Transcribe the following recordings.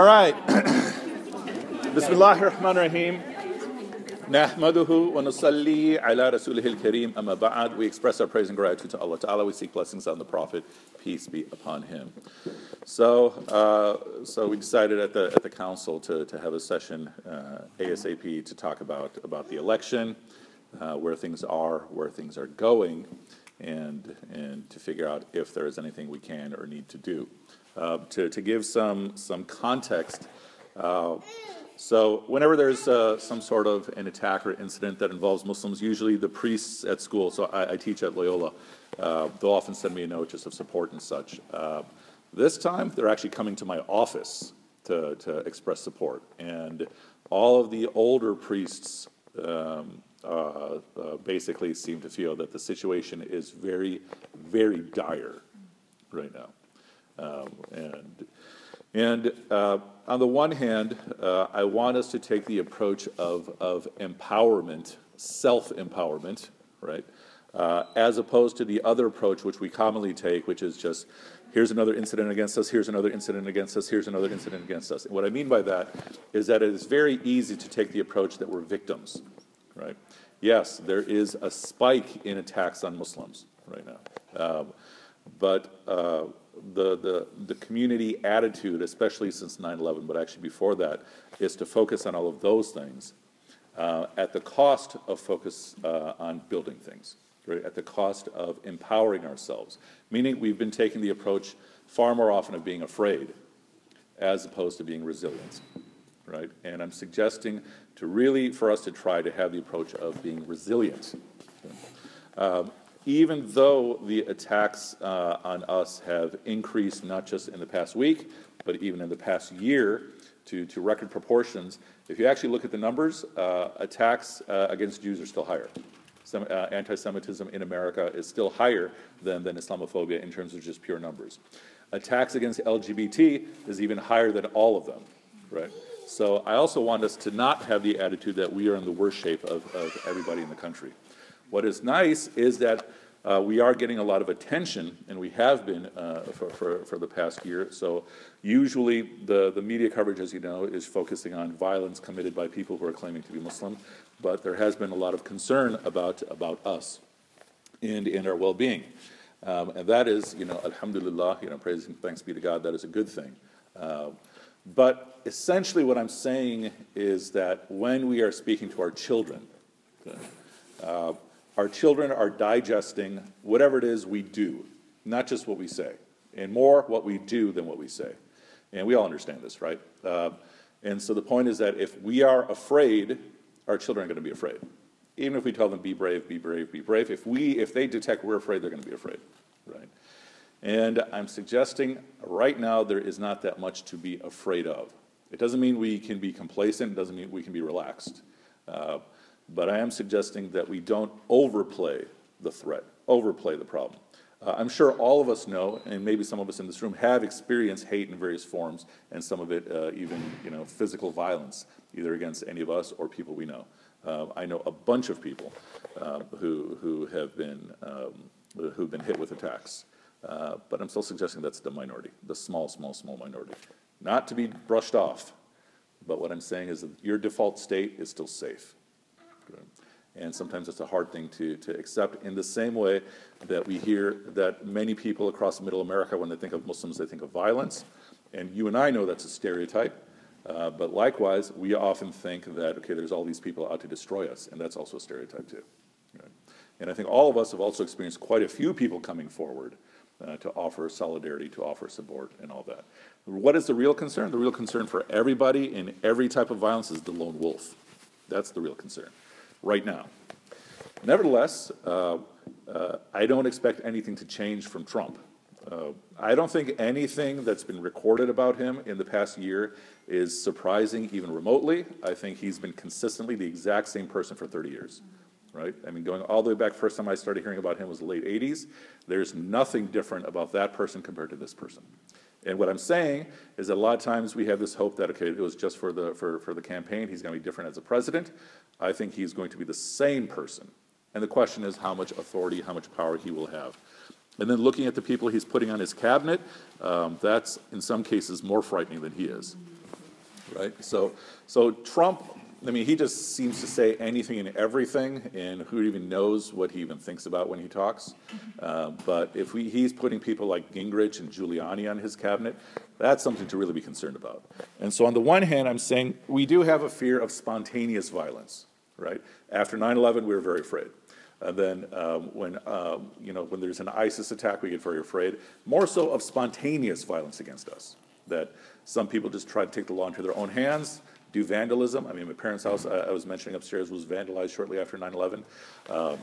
All right. Bismillah ar-Rahman ar-Rahim. Nahmaduhu wa nusalli ala rasulihil kareem amma ba'ad. We express our praise and gratitude to Allah Ta'ala. We seek blessings on the Prophet. Peace be upon him. So, uh, so we decided at the, at the council to, to have a session uh, ASAP to talk about, about the election, uh, where things are, where things are going, and, and to figure out if there is anything we can or need to do. Uh, to, to give some, some context, uh, so whenever there's uh, some sort of an attack or incident that involves Muslims, usually the priests at school, so I, I teach at Loyola, uh, they'll often send me a note just of support and such. Uh, this time, they're actually coming to my office to, to express support. And all of the older priests um, uh, basically seem to feel that the situation is very, very dire right now. Um, and and uh, on the one hand, uh, I want us to take the approach of, of empowerment, self empowerment, right? Uh, as opposed to the other approach which we commonly take, which is just here's another incident against us, here's another incident against us, here's another incident against us. And what I mean by that is that it is very easy to take the approach that we're victims, right? Yes, there is a spike in attacks on Muslims right now. Um, but uh, the, the, the community attitude, especially since 9-11, but actually before that, is to focus on all of those things uh, at the cost of focus uh, on building things, right? at the cost of empowering ourselves. Meaning we've been taking the approach far more often of being afraid as opposed to being resilient, right? And I'm suggesting to really, for us to try to have the approach of being resilient. Um, even though the attacks uh, on us have increased not just in the past week, but even in the past year to, to record proportions, if you actually look at the numbers, uh, attacks uh, against Jews are still higher. Uh, anti-Semitism in America is still higher than, than Islamophobia in terms of just pure numbers. Attacks against LGBT is even higher than all of them, right? So I also want us to not have the attitude that we are in the worst shape of, of everybody in the country. What is nice is that uh, we are getting a lot of attention, and we have been uh, for, for, for, the past year. So, usually, the, the media coverage, as you know, is focusing on violence committed by people who are claiming to be Muslim. But there has been a lot of concern about, about us and, and our well being. Um, and that is, you know, alhamdulillah, you know, praise and thanks be to God, that is a good thing. Uh, but essentially, what I'm saying is that when we are speaking to our children, uh, our children are digesting whatever it is we do, not just what we say, and more what we do than what we say. And we all understand this, right? Uh, and so the point is that if we are afraid, our children are going to be afraid. Even if we tell them, be brave, be brave, be brave, if, we, if they detect we're afraid, they're going to be afraid, right? And I'm suggesting right now there is not that much to be afraid of. It doesn't mean we can be complacent, it doesn't mean we can be relaxed. Uh, but I am suggesting that we don't overplay the threat, overplay the problem. Uh, I'm sure all of us know, and maybe some of us in this room have experienced hate in various forms, and some of it uh, even, you know, physical violence, either against any of us or people we know. Uh, I know a bunch of people uh, who who have been um, who've been hit with attacks, uh, but I'm still suggesting that's the minority, the small, small, small minority, not to be brushed off. But what I'm saying is that your default state is still safe. And sometimes it's a hard thing to, to accept in the same way that we hear that many people across middle America, when they think of Muslims, they think of violence. And you and I know that's a stereotype. Uh, but likewise, we often think that, okay, there's all these people out to destroy us, and that's also a stereotype too. And I think all of us have also experienced quite a few people coming forward uh, to offer solidarity, to offer support, and all that. What is the real concern? The real concern for everybody in every type of violence is the lone wolf. That's the real concern right now. Nevertheless, uh, uh, I don't expect anything to change from Trump. Uh, I don't think anything that's been recorded about him in the past year is surprising even remotely. I think he's been consistently the exact same person for 30 years, right? I mean, going all the way back, first time I started hearing about him was the late 80s. There's nothing different about that person compared to this person. And what I'm saying is that a lot of times we have this hope that, okay, it was just for the, for, for the campaign, he's going to be different as a president. I think he's going to be the same person. And the question is how much authority, how much power he will have. And then looking at the people he's putting on his cabinet, um, that's in some cases more frightening than he is. right? So, so Trump, I mean, he just seems to say anything and everything, and who even knows what he even thinks about when he talks. Uh, but if we, he's putting people like Gingrich and Giuliani on his cabinet, that's something to really be concerned about. And so, on the one hand, I'm saying we do have a fear of spontaneous violence, right? After 9 11, we were very afraid. And then um, when, um, you know, when there's an ISIS attack, we get very afraid, more so of spontaneous violence against us. That some people just try to take the law into their own hands, do vandalism. I mean, my parents' house, I, I was mentioning upstairs, was vandalized shortly after 9 11. Um,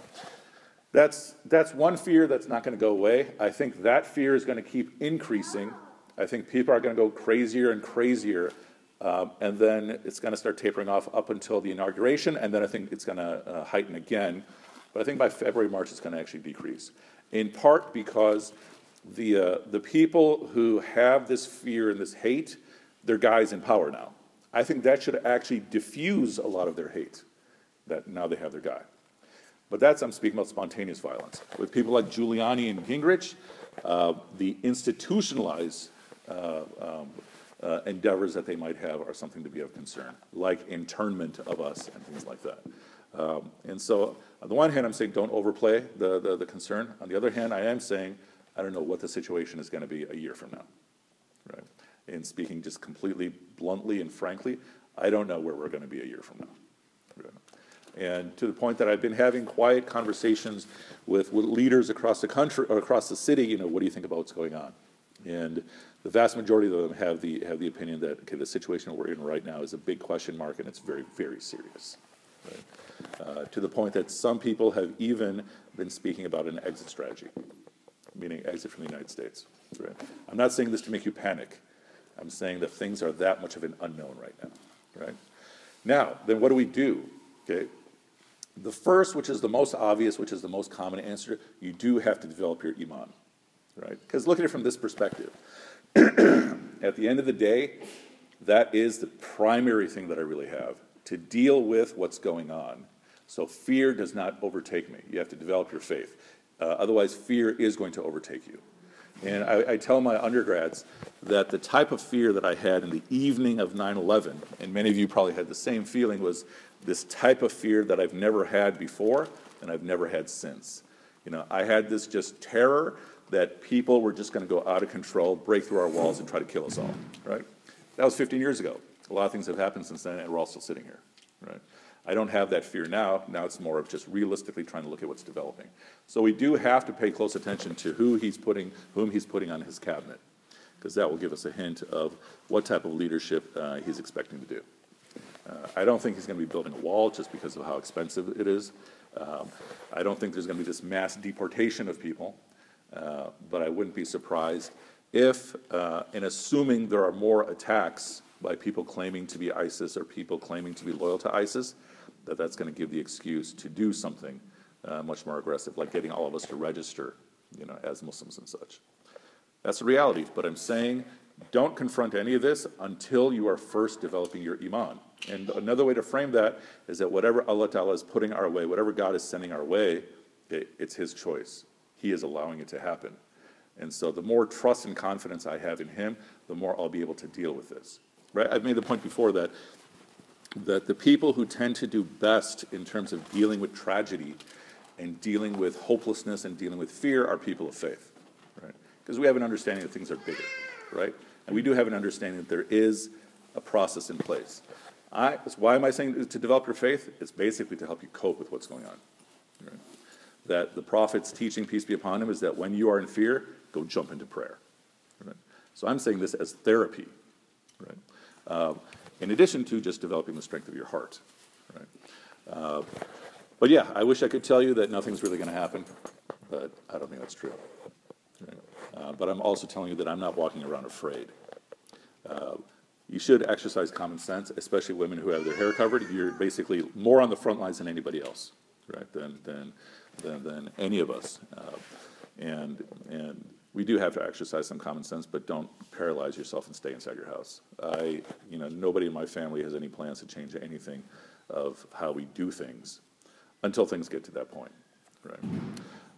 that's, that's one fear that's not going to go away. I think that fear is going to keep increasing. I think people are going to go crazier and crazier. Um, and then it's going to start tapering off up until the inauguration, and then I think it's going to uh, heighten again. But I think by February, March, it's going to actually decrease. In part because the, uh, the people who have this fear and this hate, they're guys in power now. I think that should actually diffuse a lot of their hate, that now they have their guy. But that's, I'm speaking about spontaneous violence. With people like Giuliani and Gingrich, uh, the institutionalized uh, um, uh, endeavors that they might have are something to be of concern, like internment of us and things like that. Um, and so, on the one hand, I'm saying don't overplay the, the, the concern. On the other hand, I am saying I don't know what the situation is going to be a year from now. Right? And speaking just completely bluntly and frankly, I don't know where we're going to be a year from now. And to the point that I've been having quiet conversations with, leaders across the country across the city, you know, what do you think about what's going on? And the vast majority of them have the, have the opinion that okay, the situation we're in right now is a big question mark and it's very, very serious. Right? Uh, to the point that some people have even been speaking about an exit strategy meaning exit from the United States. Right? I'm not saying this to make you panic. I'm saying that things are that much of an unknown right now. Right? Now, then what do we do? Okay. The first, which is the most obvious, which is the most common answer, you do have to develop your iman. Right? Because look at it from this perspective. At the end of the day, that is the primary thing that I really have to deal with what's going on. So fear does not overtake me. You have to develop your faith. Uh, otherwise, fear is going to overtake you. And I, I, tell my undergrads that the type of fear that I had in the evening of 9 11, and many of you probably had the same feeling, was this type of fear that I've never had before and I've never had since. You know, I had this just terror that people were just going to go out of control, break through our walls, and try to kill us all, right? That was 15 years ago. A lot of things have happened since then, and we're all still sitting here, right? I don't have that fear now. Now it's more of just realistically trying to look at what's developing. So we do have to pay close attention to who he's putting, whom he's putting on his cabinet, because that will give us a hint of what type of leadership uh, he's expecting to do. Uh, I don't think he's going to be building a wall just because of how expensive it is. Um, I don't think there's going to be this mass deportation of people, uh, but I wouldn't be surprised if, uh, assuming there are more attacks by people claiming to be ISIS or people claiming to be loyal to ISIS, that that's going to give the excuse to do something uh, much more aggressive, like getting all of us to register, you know, as Muslims and such. That's the reality. But I'm saying don't confront any of this until you are first developing your iman. And another way to frame that is that whatever Allah Ta'ala is putting our way, whatever God is sending our way, it, it's His choice. He is allowing it to happen. And so the more trust and confidence I have in Him, the more I'll be able to deal with this. Right? I've made the point before that that the people who tend to do best in terms of dealing with tragedy and dealing with hopelessness and dealing with fear are people of faith, right? Because we have an understanding that things are bigger, right? And we do have an understanding that there is a process in place. I, why am I saying to develop your faith? It's basically to help you cope with what's going on. Right? That the prophet's teaching, peace be upon him, is that when you are in fear, go jump into prayer. Right? So I'm saying this as therapy. Right? Uh, in addition to just developing the strength of your heart. Right? Uh, but yeah, I wish I could tell you that nothing's really going to happen, but I don't think that's true. Right? Uh, but I'm also telling you that I'm not walking around afraid. Uh, you should exercise common sense, especially women who have their hair covered. You're basically more on the front lines than anybody else, right? Than than than, than any of us, uh, and and we do have to exercise some common sense, but don't paralyze yourself and stay inside your house. I, you know, nobody in my family has any plans to change anything of how we do things until things get to that point, right?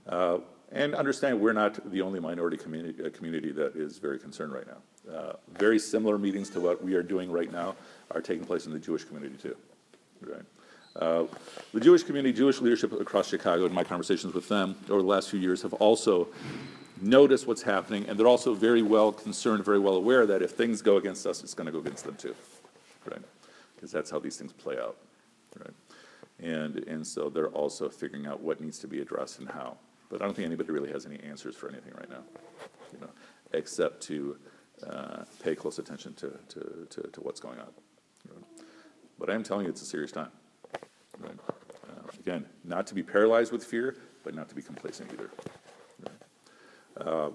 Uh, and understand we're not the only minority community, uh, community that is very concerned right now. Uh, very similar meetings to what we are doing right now are taking place in the Jewish community too. Right? Uh, the Jewish community, Jewish leadership across Chicago, in my conversations with them over the last few years, have also noticed what's happening, and they're also very well concerned, very well aware that if things go against us, it's going to go against them too, right? Because that's how these things play out, right? And and so they're also figuring out what needs to be addressed and how. But I don't think anybody really has any answers for anything right now, you know, except to uh, pay close attention to, to, to, to what's going on. Right? But I am telling you, it's a serious time. Right? Uh, again, not to be paralyzed with fear, but not to be complacent either. Uh,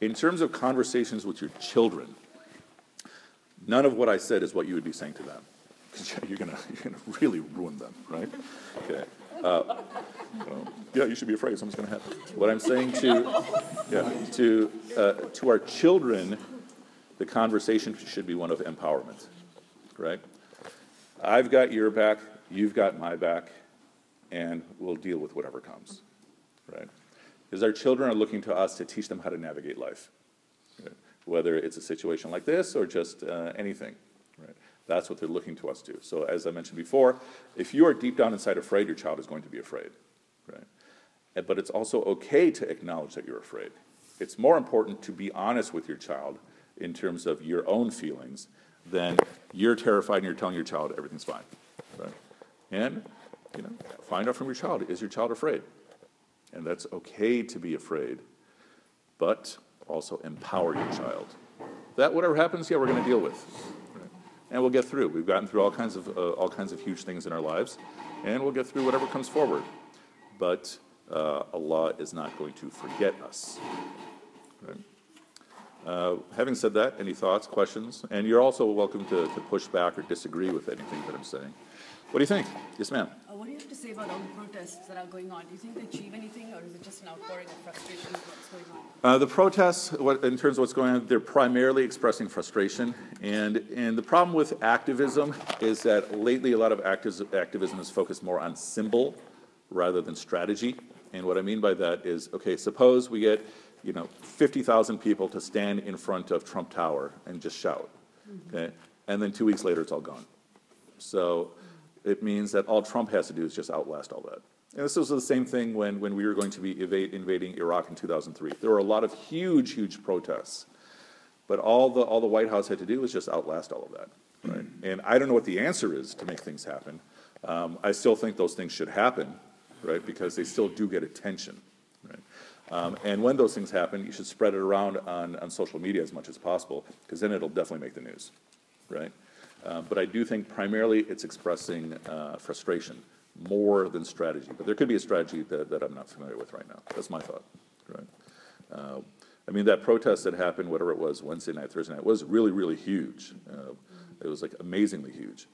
in terms of conversations with your children, none of what I said is what you would be saying to them. You're gonna, you're gonna really ruin them, right? Okay. Uh, yeah, you should be afraid something's gonna happen. What I'm saying to, yeah, to, uh, to our children, the conversation should be one of empowerment, right? I've got your back, you've got my back, and we'll deal with whatever comes, right? Because our children are looking to us to teach them how to navigate life, right? whether it's a situation like this or just uh, anything, right? That's what they're looking to us to. So as I mentioned before, if you are deep down inside afraid, your child is going to be afraid, right? But it's also okay to acknowledge that you're afraid. It's more important to be honest with your child in terms of your own feelings than you're terrified and you're telling your child everything's fine, right? And, you know, find out from your child, is your child afraid? And that's okay to be afraid, but also empower your child. That whatever happens, yeah, we're going to deal with, and we'll get through. We've gotten through all kinds of uh, all kinds of huge things in our lives, and we'll get through whatever comes forward. But uh, Allah is not going to forget us. Right? Uh, having said that, any thoughts, questions? And you're also welcome to, to push back or disagree with anything that I'm saying. What do you think? Yes, ma'am. Do you have to say about all the protests that are going on? Do you think they achieve anything, or is it just an outpouring of frustration of what's going on? Uh, the protests, what, in terms of what's going on, they're primarily expressing frustration. And, and the problem with activism is that lately a lot of activism, is focused more on symbol rather than strategy. And what I mean by that is, okay, suppose we get, you know, 50,000 people to stand in front of Trump Tower and just shout, okay? And then two weeks later, it's all gone. So it means that all Trump has to do is just outlast all that. And this was the same thing when, when we were going to be evade, invading Iraq in 2003. There were a lot of huge, huge protests. But all the, all the White House had to do was just outlast all of that. Right? And I don't know what the answer is to make things happen. Um, I still think those things should happen, right? Because they still do get attention, right? Um, and when those things happen, you should spread it around on, on social media as much as possible, because then it'll definitely make the news, right? Uh, but I do think primarily it's expressing uh, frustration more than strategy. But there could be a strategy that, that I'm not familiar with right now. That's my thought, right? Uh, I mean, that protest that happened, whatever it was, Wednesday night, Thursday night, was really, really huge. Uh, it was like amazingly huge.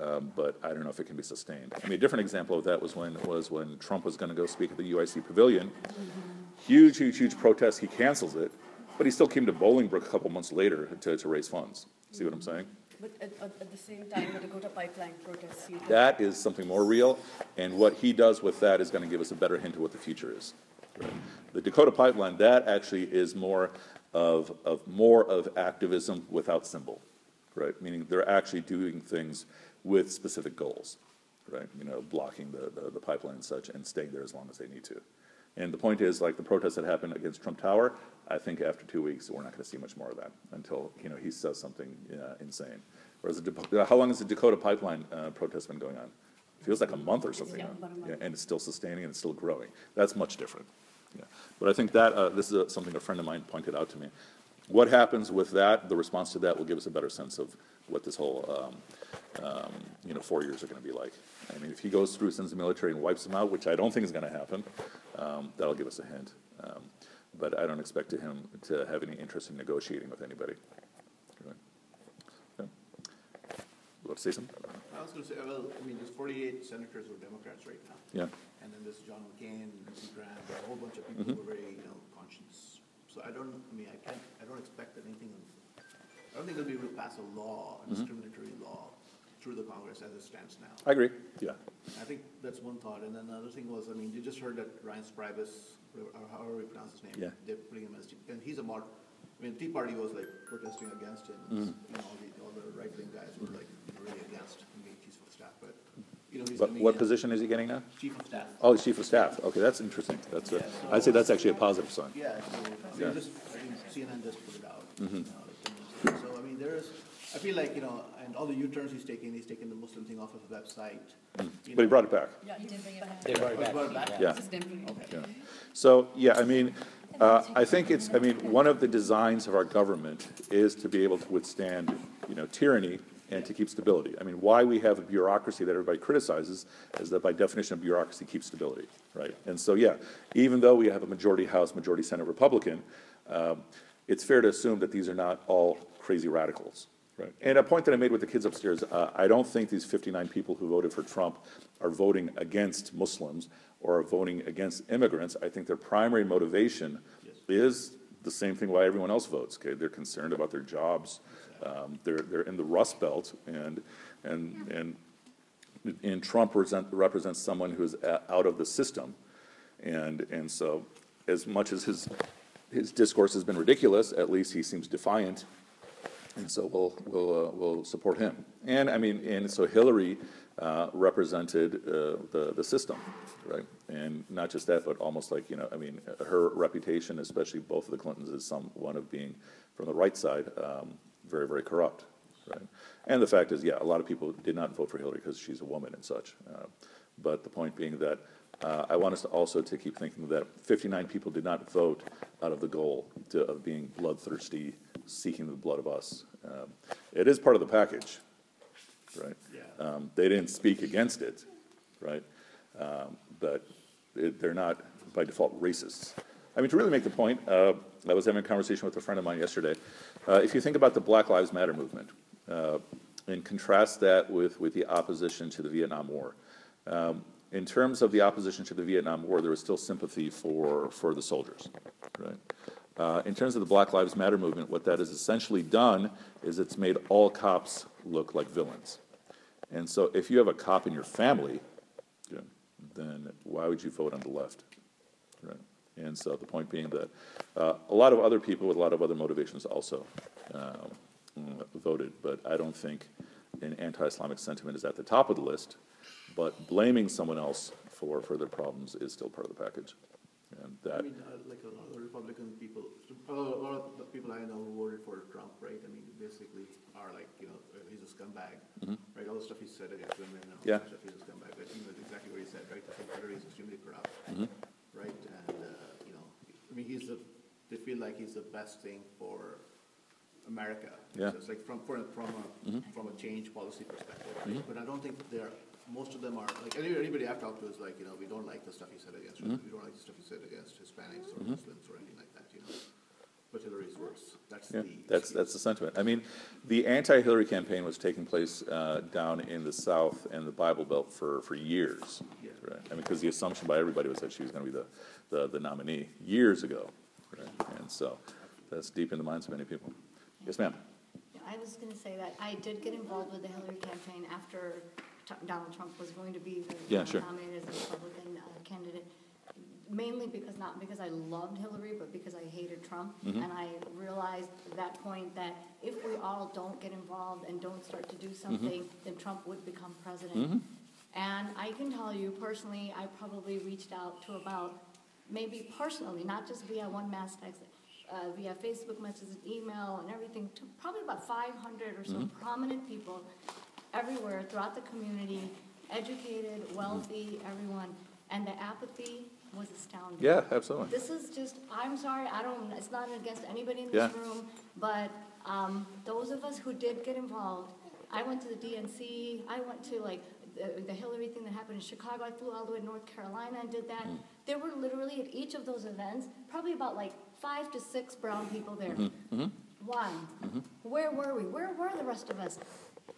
Um, but I don't know if it can be sustained. I mean, a different example of that was when was when Trump was going to go speak at the UIC Pavilion. Huge, huge, huge protest. He cancels it, but he still came to Bolingbrook a couple months later to, to raise funds. See what I'm saying? But at, at, the same time, the Dakota Pipeline protests. You That is something more real, and what he does with that is going to give us a better hint of what the future is. Right? The Dakota Pipeline, that actually is more of, of more of activism without symbol, right? Meaning they're actually doing things with specific goals, right? You know, blocking the, the, the pipeline and such and staying there as long as they need to. And the point is, like the protests that happened against Trump Tower, I think after two weeks, we're not going to see much more of that until, you know, he says something uh, insane. Whereas, the, Dep- how long has the Dakota Pipeline uh, protest been going on? It feels like a month or something Yeah, now. Yeah, and it's still sustaining and it's still growing. That's much different. Yeah. But I think that, uh, this is a- something a friend of mine pointed out to me. What happens with that, the response to that will give us a better sense of what this whole, um, um, you know, four years are going to be like. I mean, if he goes through, sends the military and wipes them out, which I don't think is going to happen, um, that'll give us a hint. But I don't expect him to have any interest in negotiating with anybody. Okay. You want to say something? I was gonna say, uh, well, I mean, there's forty-eight senators who are Democrats right now. Yeah. And then there's John McCain, Lindsey Graham, a whole bunch of people mm-hmm. who are very, you know, conscious. So I don't, I mean, I can't, I don't expect that anything, I don't think they'll be able to pass a law, a mm-hmm. discriminatory law, through the Congress as it stands now. I agree, yeah. I think that's one thought, and then the other thing was, I mean, you just heard that Reince Priebus, or however you pronounce his name. Yeah. They're putting him as, and he's a mar, I mean, Tea Party was like protesting against him, Mm-hmm. you know, all the, all the right-wing guys were like, you know, really against him being chief of staff, but, you know, he's. But what position is he getting now? Chief of staff. Oh, he's chief of staff, okay, that's interesting, that's, I'd say that's actually a positive sign. Yeah, so, I Yeah. mean, just, I think CNN just put it out. Mm-hmm. you know, like, ten minutes ago. So, I mean, there is, I feel like, you know, and all the U-turns he's taking, he's taking the Muslim thing off of the website. you Mm. But he know. brought it back. Yeah, he did bring it back. They brought it Oh, brought it back. back? Yeah. This is temporary. Yeah. So, yeah, I mean, uh, I think it's, I mean, one of the designs of our government is to be able to withstand, you know, tyranny and to keep stability. I mean, why we have a bureaucracy that everybody criticizes is that by definition, a bureaucracy keeps stability, right? And so, yeah, even though we have a majority House, majority Senate Republican, um, it's fair to assume that these are not all crazy radicals, right? And a point that I made with the kids upstairs, uh, I don't think these fifty-nine people who voted for Trump are voting against Muslims or are voting against immigrants. I think their primary motivation is the same thing why everyone else votes, okay? They're concerned about their jobs, um, they're, they're in the Rust Belt, and, and, and, and Trump represent, represents someone who is out of the system. And, and so, as much as his, his discourse has been ridiculous, at least he seems defiant and so we'll, we'll, uh, we'll support him. And, I mean, and so Hillary uh, represented uh, the, the system, right? And not just that, but almost like, you know, I mean, her reputation, especially both of the Clintons, is some one of being, from the right side, um, very, very corrupt, right? And the fact is, yeah, a lot of people did not vote for Hillary because she's a woman and such. Uh, But the point being that uh, I want us to also to keep thinking that 59 people did not vote out of the goal to, of being bloodthirsty, seeking the blood of us. Um, it is part of the package, right? Yeah. Um, they didn't speak against it, right? Um, but it, they're not by default racists. I mean, to really make the point, uh, I was having a conversation with a friend of mine yesterday. Uh, if you think about the Black Lives Matter movement, uh, and contrast that with, with the opposition to the Vietnam War, um, in terms of the opposition to the Vietnam War, there was still sympathy for, for the soldiers, right? Uh, in terms of the Black Lives Matter movement, what that has essentially done is it's made all cops look like villains. And so if you have a cop in your family, then why would you vote on the left? Right? And so the point being that uh, a lot of other people with a lot of other motivations also mm, voted, but I don't think an anti-Islamic sentiment is at the top of the list, but blaming someone else for, their problems is still part of the package. And I that, mean, uh, like Republican people, a lot of the people I know who voted for Trump, right? I mean, basically are like, you know, uh, he's a scumbag, right? All the stuff he said against women and all Mm-hmm. Yeah. stuff, he's a scumbag. I think that's exactly what he said, right? The Confederate is extremely corrupt, Mm-hmm. right? And, uh, you know, I mean, he's the, they feel like he's the best thing for America. Yeah. So It's like from, from, from a, from a change policy perspective, right? But I don't think they're, most of them are, like, any- anybody I've talked to is like, you know, we don't like the stuff he said against, women. we don't like the stuff he said against Hispanics or Muslims or anything like that, you know? But Hillary's worse. That's yeah, the. that's, that's the sentiment. I mean, the anti-Hillary campaign was taking place uh, down in the South and the Bible Belt for, for years. Yeah. Right? I mean, because the assumption by everybody was that she was going to be the, the, the nominee years ago. Right? And so that's deep in the minds of many people. Yes, ma'am. I was going to say that I did get involved with the Hillary campaign after T- Donald Trump was going to be the- Yeah, sure. nominated as a Republican uh, candidate, mainly because, not because I loved Hillary, but because I hated Trump. Mm-hmm. And I realized at that point that if we all don't get involved and don't start to Mm-hmm. do something, then Trump would become president. And I can tell you personally, I probably reached out to about, maybe personally, not just via one mass text, uh, via Facebook messages, email, and everything, to probably about 500 or so Mm-hmm. prominent people everywhere throughout the community, educated, Mm-hmm. wealthy, everyone, and the apathy was astounding. Yeah, absolutely. This is just, I'm sorry, I don't, it's not against anybody in this Yeah. room, but um, those of us who did get involved, I went to the DNC, I went to like the, the Hillary thing that happened in Chicago, I flew all the way to North Carolina and did that. Mm-hmm. There were literally at each of those events, probably about like five to six brown people there. Mm-hmm. Mm-hmm. Why? Where were we? Where were the rest of us?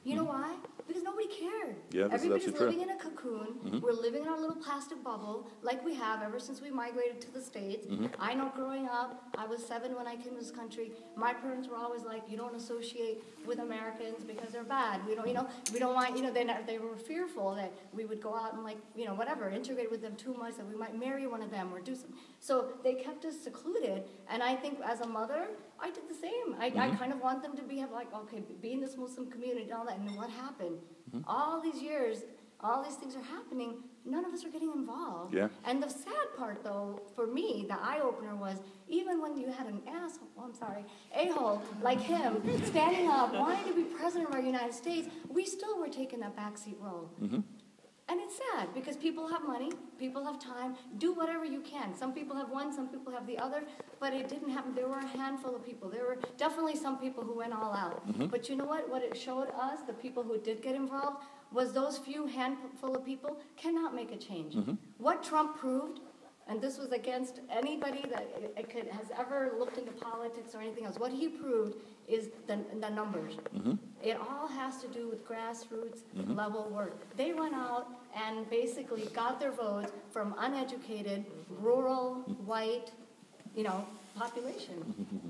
You know mm-hmm. why? Because nobody cared. Yeah, this is Everybody's true. living in a cocoon. Mm-hmm. We're living in our little plastic bubble, like we have ever since we migrated to the States. Mm-hmm. I know growing up, I was seven when I came to this country. My parents were always like, you don't associate with Americans because they're bad. We don't, you know, we don't want, you know, they, they were fearful that we would go out and like, you know, whatever, integrate with them too much, that we might marry one of them or do something. So they kept us secluded, and I think as a mother, I did the same. I, I kind of want them to be have like, okay, be in this Muslim community and all that. And then what happened? Mm-hmm. All these years, all these things are happening. None of us are getting involved. Yeah. And the sad part, though, for me, the eye opener was even when you had an asshole, oh, I'm sorry, a hole like him standing up, wanting to be president of our United States, we still were taking that backseat role. Mm-hmm. And it's sad because people have money, people have time, do whatever you can. Some people have one, some people have the other, but it didn't happen. There were a handful of people. There were definitely some people who went all out. Mm-hmm. But you know what? What it showed us, the people who did get involved, was those few handful of people cannot make a change. Mm-hmm. What Trump proved, and this was against anybody that could, has ever looked into politics or anything else, what he proved is the, the numbers. Mm-hmm. It all has to do with grassroots mm-hmm. level work. They went out and basically got their votes from uneducated, rural, mm-hmm. white, you know, population.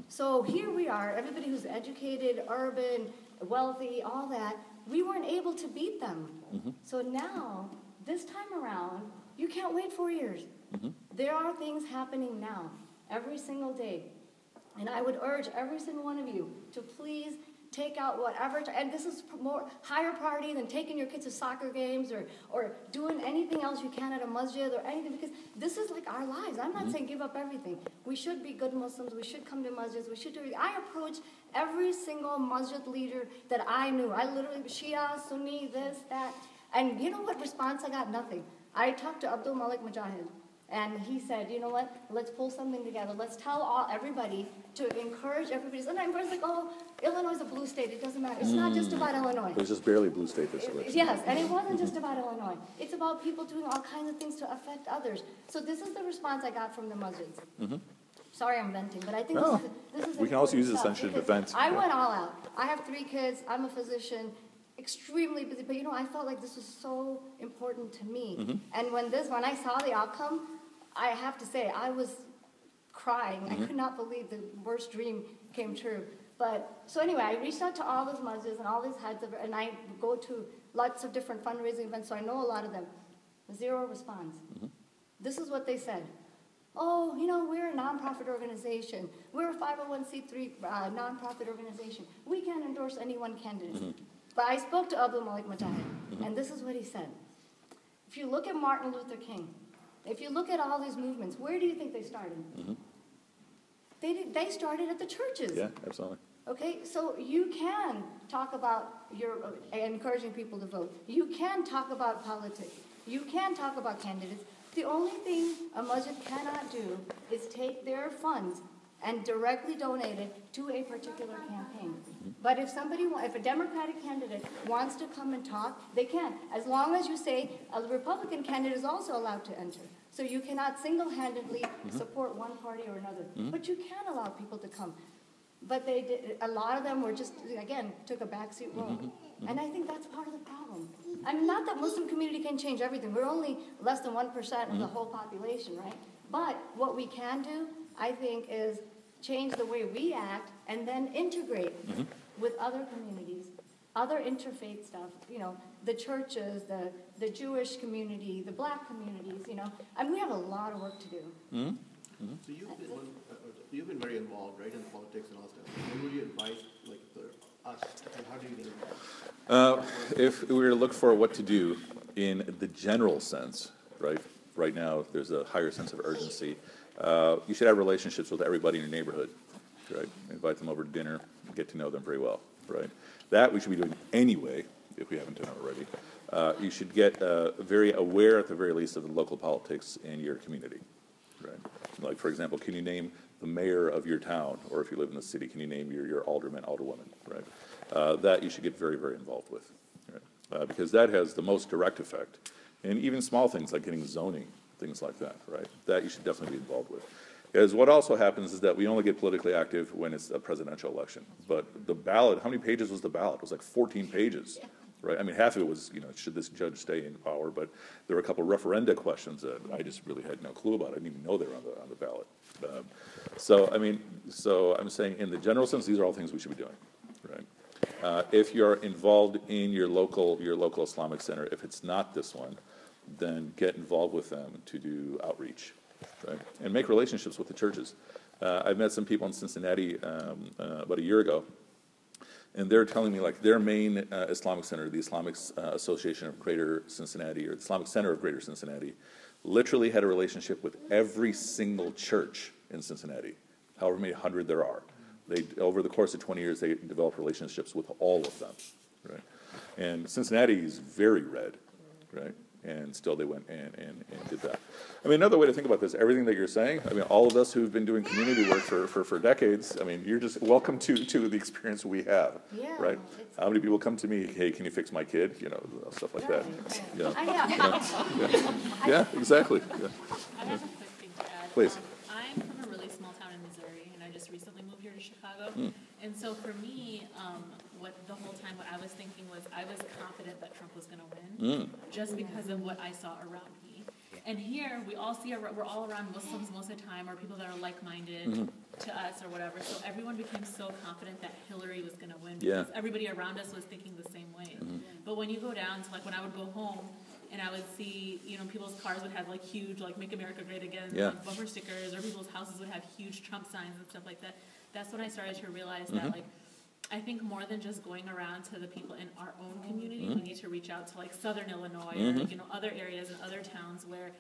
So here we are, everybody who's educated, urban, wealthy, all that, we weren't able to beat them. So now, this time around, you can't wait four years. There are things happening now, every single day. And I would urge every single one of you to please take out whatever, and this is more higher priority than taking your kids to soccer games or, or doing anything else you can at a masjid or anything, because this is like our lives. I'm not mm-hmm. saying give up everything. We should be good Muslims. We should come to masjids. We should do. I approached every single masjid leader that I knew. I literally, Shia, Sunni, this, that. And you know what response I got? Nothing. I talked to Abdul Malik Mujahid. And he said, you know what? Let's pull something together. Let's tell all everybody to encourage everybody. And everybody's like, oh, Illinois is a blue state. It doesn't matter. It's not just mm. about Illinois. It was just barely blue state this election. Yes, and it wasn't just mm-hmm. about Illinois. It's about people doing all kinds of things to affect others. So this is the response I got from the masjids. Mm-hmm. Sorry I'm venting, but I think No, this is, this is we can also use this stuff, to vent. I went all out. I have three kids. I'm a physician, extremely busy. But you know, I felt like this was so important to me. Mm-hmm. And when this, when I saw the outcome, I have to say I was crying. Mm-hmm. I could not believe the worst dream came true. But so anyway, I reached out to all those masjids and all these heads of, and I go to lots of different fundraising events, so I know a lot of them. Zero response. Mm-hmm. This is what they said. Oh, you know, we're a nonprofit organization. We're a 501c3 uh, nonprofit organization. We can't endorse any one candidate. Mm-hmm. But I spoke to Abdul Malik Mujahid, and this is what he said. If you look at Martin Luther King, if you look at all these movements, where do you think they started? They, did, they started at the churches. Yeah, absolutely. Okay, so you can talk about your uh, encouraging people to vote. You can talk about politics. You can talk about candidates. The only thing a masjid cannot do is take their funds and directly donate it to a particular campaign. But if somebody, if a Democratic candidate wants to come and talk, they can, as long as you say a Republican candidate is also allowed to enter. So you cannot single-handedly mm-hmm. support one party or another, mm-hmm. but you can allow people to come. But they did, a lot of them were just, again, took a backseat role. Mm-hmm. And I think that's part of the problem. I mean, not that Muslim community can change everything. We're only less than 1% of the whole population, right? But what we can do, I think, is change the way we act and then integrate with other communities, other interfaith stuff, you know, the churches, the, the Jewish community, the black communities, you know. I mean, we have a lot of work to do. So you've been, one- uh, uh, you've been very involved, right, in politics and all that stuff. What would you advise, like, the, us, and how do you get involved? Uh, If we were to look for what to do in the general sense, right, right now, there's a higher sense of urgency. Uh, You should have relationships with everybody in your neighborhood, right? Invite them over to dinner, get to know them very well, right? That we should be doing anyway, if we haven't done it already. Uh, You should get uh, very aware, at the very least, of the local politics in your community, right? Like, for example, can you name the mayor of your town, or if you live in the city, can you name your, your alderman, alderwoman, right? Uh, That you should get very, very involved with, right? Uh, Because that has the most direct effect. And even small things like getting zoning, things like that, right? That you should definitely be involved with. Is what also happens is that we only get politically active when it's a presidential election. But the ballot, how many pages was the ballot? It was like fourteen pages, right? I mean, half of it was, you know, should this judge stay in power? But there were a couple referenda questions that I just really had no clue about. I didn't even know they were on the, on the ballot. Um, So, I mean, so I'm saying in the general sense, these are all things we should be doing, right? Uh, if you're involved in your local, your local Islamic center, if it's not this one, then get involved with them to do outreach, right? And make relationships with the churches. Uh, I've met some people in Cincinnati, um, uh, about a year ago, and they're telling me like their main uh, Islamic center, the Islamic uh, Association of Greater Cincinnati, or the Islamic Center of Greater Cincinnati, literally had a relationship with every single church in Cincinnati, however many hundred there are. They, over the course of 20 years, they developed relationships with all of them, right? And Cincinnati is very red, right? And still they went and, and, and did that. I mean, another way to think about this, everything that you're saying, I mean, all of us who've been doing community work for, for, for decades, I mean, you're just welcome to, to the experience we have, Yeah, right? How many people come to me, hey, can you fix my kid? You know, stuff like that. Yeah, I have, yeah, exactly. Yeah. I have a quick thing to add. Please. Um, I'm from a really small town in Missouri, and I just recently moved here to Chicago. Hmm. And so for me, um, what the whole time, what I was thinking was, I was confident that Trump was gonna win, Hmm. just because of what I saw around me. And here, we all see, ar- we're all around Muslims most of the time, or people that are like-minded Mm-hmm. to us or whatever. So everyone became so confident that Hillary was gonna win. Yeah. Because everybody around us was thinking the same way. But when you go down to like, when I would go home, and I would see, you know, people's cars would have like huge, like "Make America Great Again" Yeah. like bumper stickers, or people's houses would have huge Trump signs and stuff like that. That's when I started to realize Mm-hmm. that, like, I think more than just going around to the people in our own community, Mm-hmm. we need to reach out to like Southern Illinois or like, you know other areas and other towns where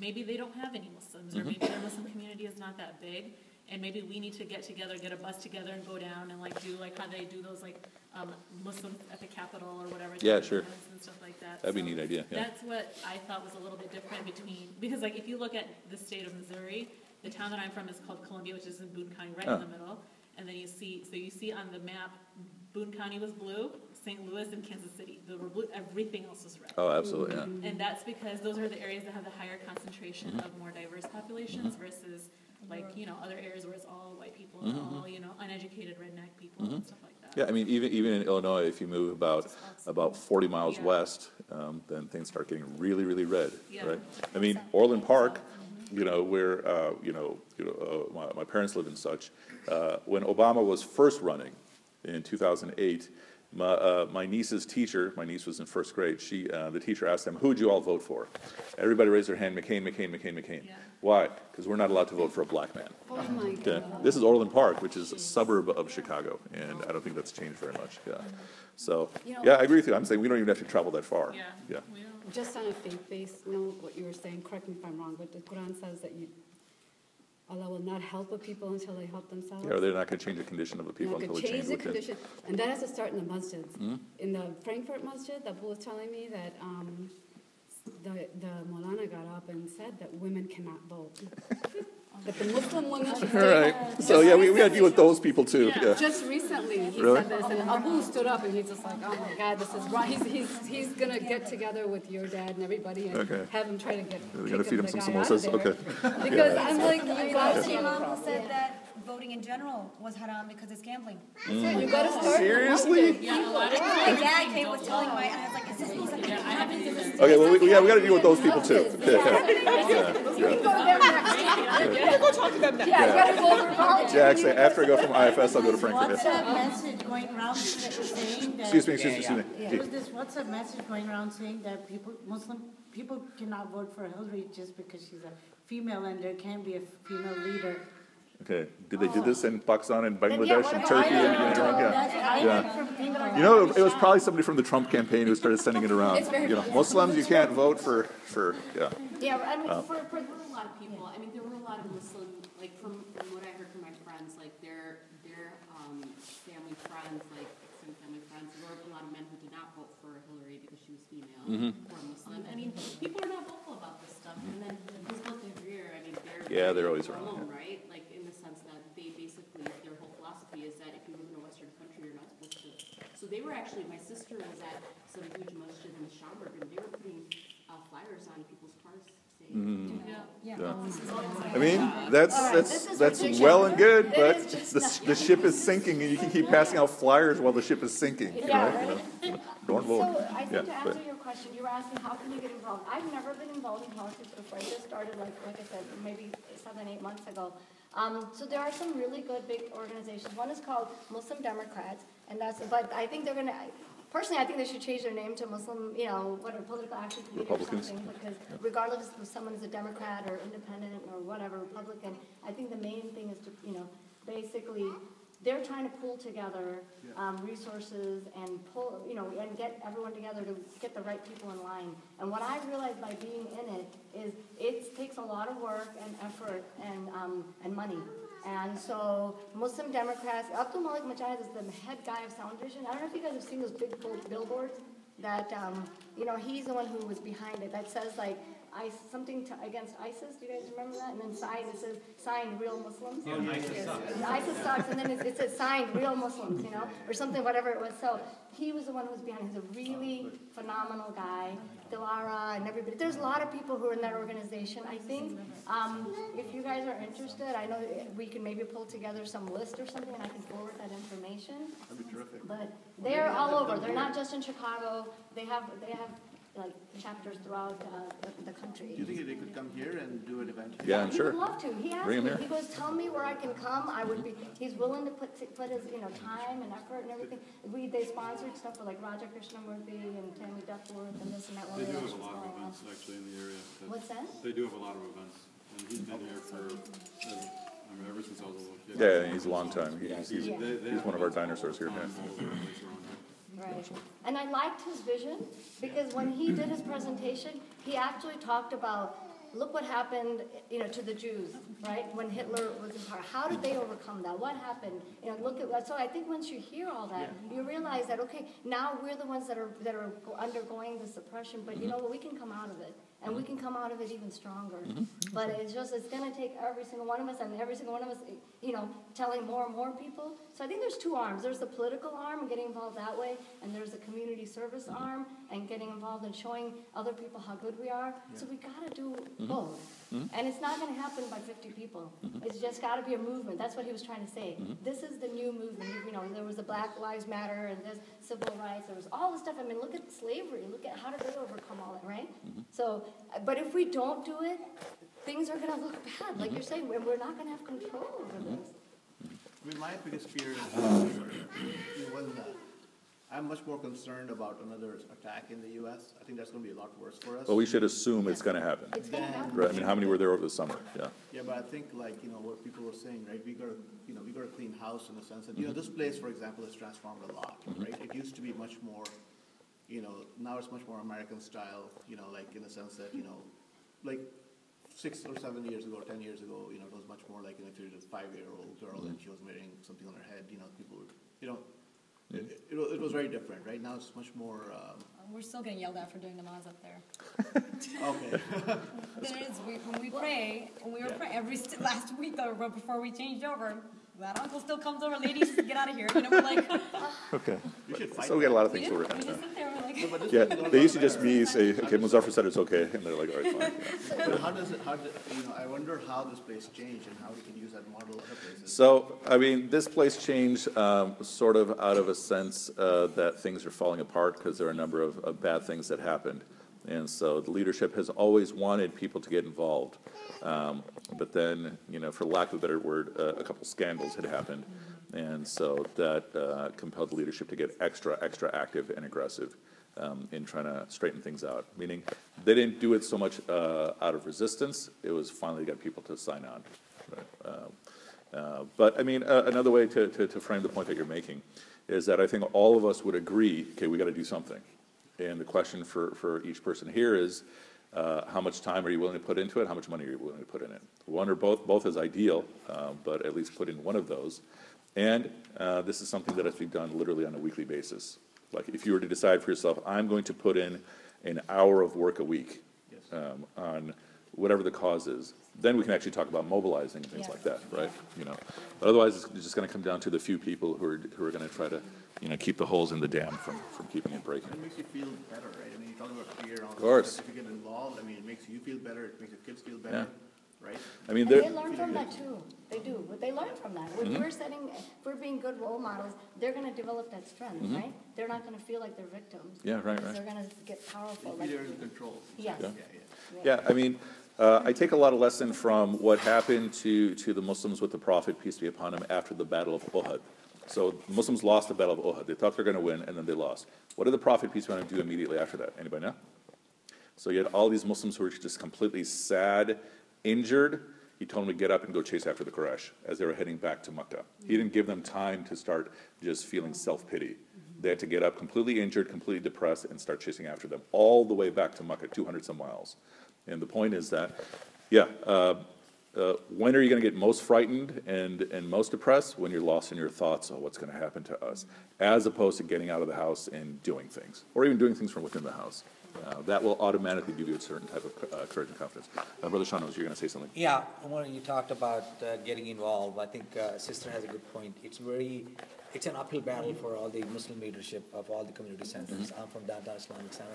maybe they don't have any Muslims, Mm-hmm. or maybe their Muslim community is not that big. And maybe we need to get together, get a bus together, and go down and like do like how they do those like um, Muslim at the Capitol or whatever. Yeah, sure. And stuff like that. That'd be a neat idea, yeah. That's what I thought was a little bit different between, because like if you look at the state of Missouri, the town that I'm from is called Columbia, which is in Boone County, right Oh. in the middle. And then you see, so you see on the map, Boone County was blue, St. Louis and Kansas City, they were blue, everything else was red. Oh, absolutely, yeah. And that's because those are the areas that have the higher concentration Mm-hmm. of more diverse populations versus like, you know, other areas where it's all white people and all, you know, uneducated redneck people and stuff like that. Mm-hmm. Yeah, I mean, even, even in Illinois, if you move about, about forty miles Yeah. west, um, then things start getting really, really red, Yeah. right? I mean, Orland Park, you know, where, uh, you know, you know, uh, my, my parents live and such, uh, when Obama was first running in two thousand eight, my, uh, my niece's teacher, my niece was in first grade, she, uh, the teacher asked them, who'd you all vote for? Everybody raised their hand, McCain, McCain, McCain, McCain. Yeah. Why? Because we're not allowed to vote for a black man. Oh, my Okay, God. this is Orland Park, which is a suburb of Chicago, and I don't think that's changed very much, yeah. So, yeah, I agree with you, I'm saying we don't even have to travel that far. Yeah. Yeah, Just on a faith base, you know, what you were saying, correct me if I'm wrong, but the Quran says that you, Allah will not help a people until they help themselves. Yeah, they're not gonna change the condition of the people until they change change the condition, and that has to start in the masjids. Hmm? In the Frankfort masjid, Abu was telling me that, um, the, the Molana got up and said that women cannot vote. That the Muslim women should All stay right, so, yeah, we, we gotta deal with those people too, yeah. Just recently, he Really? said this, and Abu stood up and he's just like, oh my God, this is wrong. He's, he's, he's gonna get together with your dad and everybody and Okay. have him try to get, We're kick gonna feed him some guy out of samosas, okay. Because I'm like, you got Your mom to, who said that voting in general was haram because it's gambling. you gotta start. Seriously? Yeah, a lot of My dad came was telling my, and I was like, is this supposed to be I haven't seen this. Okay, well, we, yeah, we gotta deal with those people too. Yeah, you gotta go over college. Yeah, actually, after I go from IFS, I'll go to Frankfort. WhatsApp message going around saying that. Excuse me, excuse me, excuse me. There was this WhatsApp message going around saying that people, Muslim, people cannot vote for Hillary just because she's a female and there can be a female leader. Okay, did they do this in Pakistan and yeah, Bangladesh what and Turkey and, Ireland? yeah, Yeah. went from thinking like. You know, it was probably somebody from the Trump campaign who started sending it around. You know, Muslims, you can't vote for, for, yeah. Yeah, I mean, Oh. for, for, a lot of people, I mean, there were a lot of Muslim, like, from, from what I heard from my friends, like, their, their, um, family friends, like, some family friends, there were a lot of men who did not vote for Hillary because she was female Mm-hmm. or Muslim. I mean, people are not vocal about this stuff, and then Hizb ut-Tahrir, I mean, they're. Yeah, they're always they're around, Right, like, in the sense that they basically, their whole philosophy is that if you live in a Western country, you're not supposed to. So they were actually, my sister was at some huge masjid in Schaumburg, and they were putting, uh, flyers flyers on people's cars Mm-hmm. Yeah. Yeah. I mean, that's, All right, that's, that's ridiculous. well and good, It but the, the ship is sinking and you can keep passing out flyers while the ship is sinking, you Yeah, know? right. you know? Don't vote. So I think to Yeah, answer but- your question, you were asking how can you get involved? I've never been involved in politics before. I just started like, like I said, maybe seven, eight months ago. Um, so there are some really good big organizations. One is called Muslim Democrats, and that's, but I think they're gonna, personally, I think they should change their name to Muslim, you know, what, a political action committee or something. Because regardless if someone is a Democrat or independent or whatever, Republican, I think the main thing is to, you know, basically, they're trying to pull together, um, resources and pull, you know, and get everyone together to get the right people in line. And what I realized by being in it is it takes a lot of work and effort and, um, and money. And so Muslim Democrats, Abdul Malik Mujahid is the head guy of Sound Vision. I don't know if you guys have seen those big bill- billboards that, um, you know, he's the one who was behind it. That says like, I, something to, against ISIS, do you guys remember that? And then signed, it says, signed real Muslims. ISIS sucks. ISIS sucks, and then it, it says signed real Muslims, you know, or something, whatever it was. So he was the one who was behind. He's a really phenomenal guy. Dilara and everybody. There's a lot of people who are in that organization. I think um, if you guys are interested, I know we can maybe pull together some list or something, and I can forward that information. That'd be terrific. But they're all over. They're not just in Chicago. They have, they have like chapters throughout uh, the, the country. Do you think they could come here and do an event? here? Yeah, I'm sure. He sure. would love to. He asked Bring him me, here. he goes, tell me where I can come. I would be, he's willing to put, put his, you know, time and effort and everything. We, they sponsored stuff for like Raja Krishnamoorthi and Tammy Duckworth and this and that. They do have organizations a lot of going on. events actually in the area. that- What's that? They do have a lot of events, and he's been here for, uh, I mean, ever since I was a little kid. Yeah, he's a long time. He's, he's, Yeah. They- they he's one of our dinosaurs here, the yeah. Right. And I liked his vision because when he did his presentation, he actually talked about, look what happened, you know, to the Jews, right? When Hitler was in power. How did they overcome that? What happened? You know, look at, so I think once you hear all that, you realize that, okay, now we're the ones that are, that are undergoing the suppression, but you know what, we can come out of it. And we can come out of it even stronger. Mm-hmm. Mm-hmm. But it's just, it's gonna take every single one of us and every single one of us, you know, telling more and more people. So I think there's two arms. There's the political arm and getting involved that way, and there's the community service arm and getting involved and showing other people how good we are. So we gotta do mm-hmm. both. Mm-hmm. And it's not gonna happen by fifty people. Mm-hmm. It's just gotta be a movement. That's what he was trying to say. Mm-hmm. This is the new movement. You know, there was the Black Lives Matter and there's civil rights, there was all this stuff. I mean, look at slavery. Look at how did they overcome all that, right? So, uh, but if we don't do it, things are gonna look bad, like you're saying, and we're not gonna have control over this. I mean, my biggest fear is, when, I'm much more concerned about another attack in the US. I think that's gonna be a lot worse for us. But we should assume it's gonna happen. It's gonna happen. Right, I mean, how many were there over the summer? Yeah. Yeah, but I think like, you know, what people were saying, right, we gotta, you know, we gotta clean house in the sense that, you know, mm-hmm. this place, for example, has transformed a lot, mm-hmm. right? It used to be much more, you know, now it's much more American style, you know, like in the sense that, you know, like six or seven years ago, ten years ago, you know, it was much more like, you know, if you're a five-year-old girl and mm-hmm. she was wearing something on her head, you know, people would, you know, it, it, it was very different, right? Now it's much more, um, We're still getting yelled at for doing namaz up there. okay. There is, we, when we pray, when we were praying, every, st- last week though, before we changed over, that uncle still comes over, ladies, get out of here. You know, we're like, Okay. We So we got a lot of things to work we on. there, like. No, but this Yeah, thing is all they used to just me say, okay, Muzaffar said it's okay, and they're like, all right, fine. yeah. But how does it, how, do- you know, I wonder how this place changed and how we can use that model other places. So, I mean, this place changed um, sort of out of a sense uh, that things are falling apart because there are a number of, of bad things that happened. And so the leadership has always wanted people to get involved. Um, but then, you know, for lack of a better word, uh, a couple scandals had happened. And so that uh, compelled the leadership to get extra, extra active and aggressive um, in trying to straighten things out. Meaning, they didn't do it so much uh, out of resistance, it was finally got people to sign on. Right? Um, uh, But, I mean, uh, another way to, to, to frame the point that you're making is that I think all of us would agree, okay, we gotta do something. And the question for, for each person here is, uh, how much time are you willing to put into it? How much money are you willing to put in it? One or both, both is ideal, uh, but at least put in one of those. And uh, this is something that has to be done literally on a weekly basis. Like, if you were to decide for yourself, I'm going to put in an hour of work a week Yes. um, on whatever the cause is, then we can actually talk about mobilizing and things Yeah. like that, right? You know, but otherwise, it's just gonna come down to the few people who are, who are gonna try to you know, keep the holes in the dam from, from keeping it breaking. It makes you feel better, right? I mean, you're talking about fear and all that. course. stuff. If you get involved, I mean, it makes you feel better, it makes your kids feel better, yeah. right? I mean, they learn from that too. They do, but they learn from that. If Mm-hmm. we're setting, if we're being good role models, they're gonna develop that strength, right? They're not gonna feel like they're victims. Yeah, right, right. They're gonna get powerful. Be like- there in control. Yes. Yeah, yeah. Yeah, I mean, uh, I take a lot of lesson from what happened to, to the Muslims with the Prophet, peace be upon him, after the Battle of Uhud. So Muslims lost the Battle of Uhud. They thought they were going to win, and then they lost. What did the Prophet, peace be upon him, do immediately after that? Anybody know? So you had all these Muslims who were just completely sad, injured. He told them to get up and go chase after the Quraysh as they were heading back to Mecca. He didn't give them time to start just feeling self-pity. They had to get up completely injured, completely depressed, and start chasing after them, all the way back to Mecca, 200 some miles. And the point is that, yeah, uh, uh, when are you going to get most frightened and, and most depressed? When you're lost in your thoughts, oh, what's going to happen to us? As opposed to getting out of the house and doing things, or even doing things from within the house. Uh, that will automatically give you a certain type of uh, courage and confidence. Uh, Brother Shanos, you're going to say something? Yeah, when you talked about uh, getting involved, I think uh, sister has a good point. It's very, it's an uphill battle for all the Muslim leadership of all the community centers. I'm from downtown Islamic Center,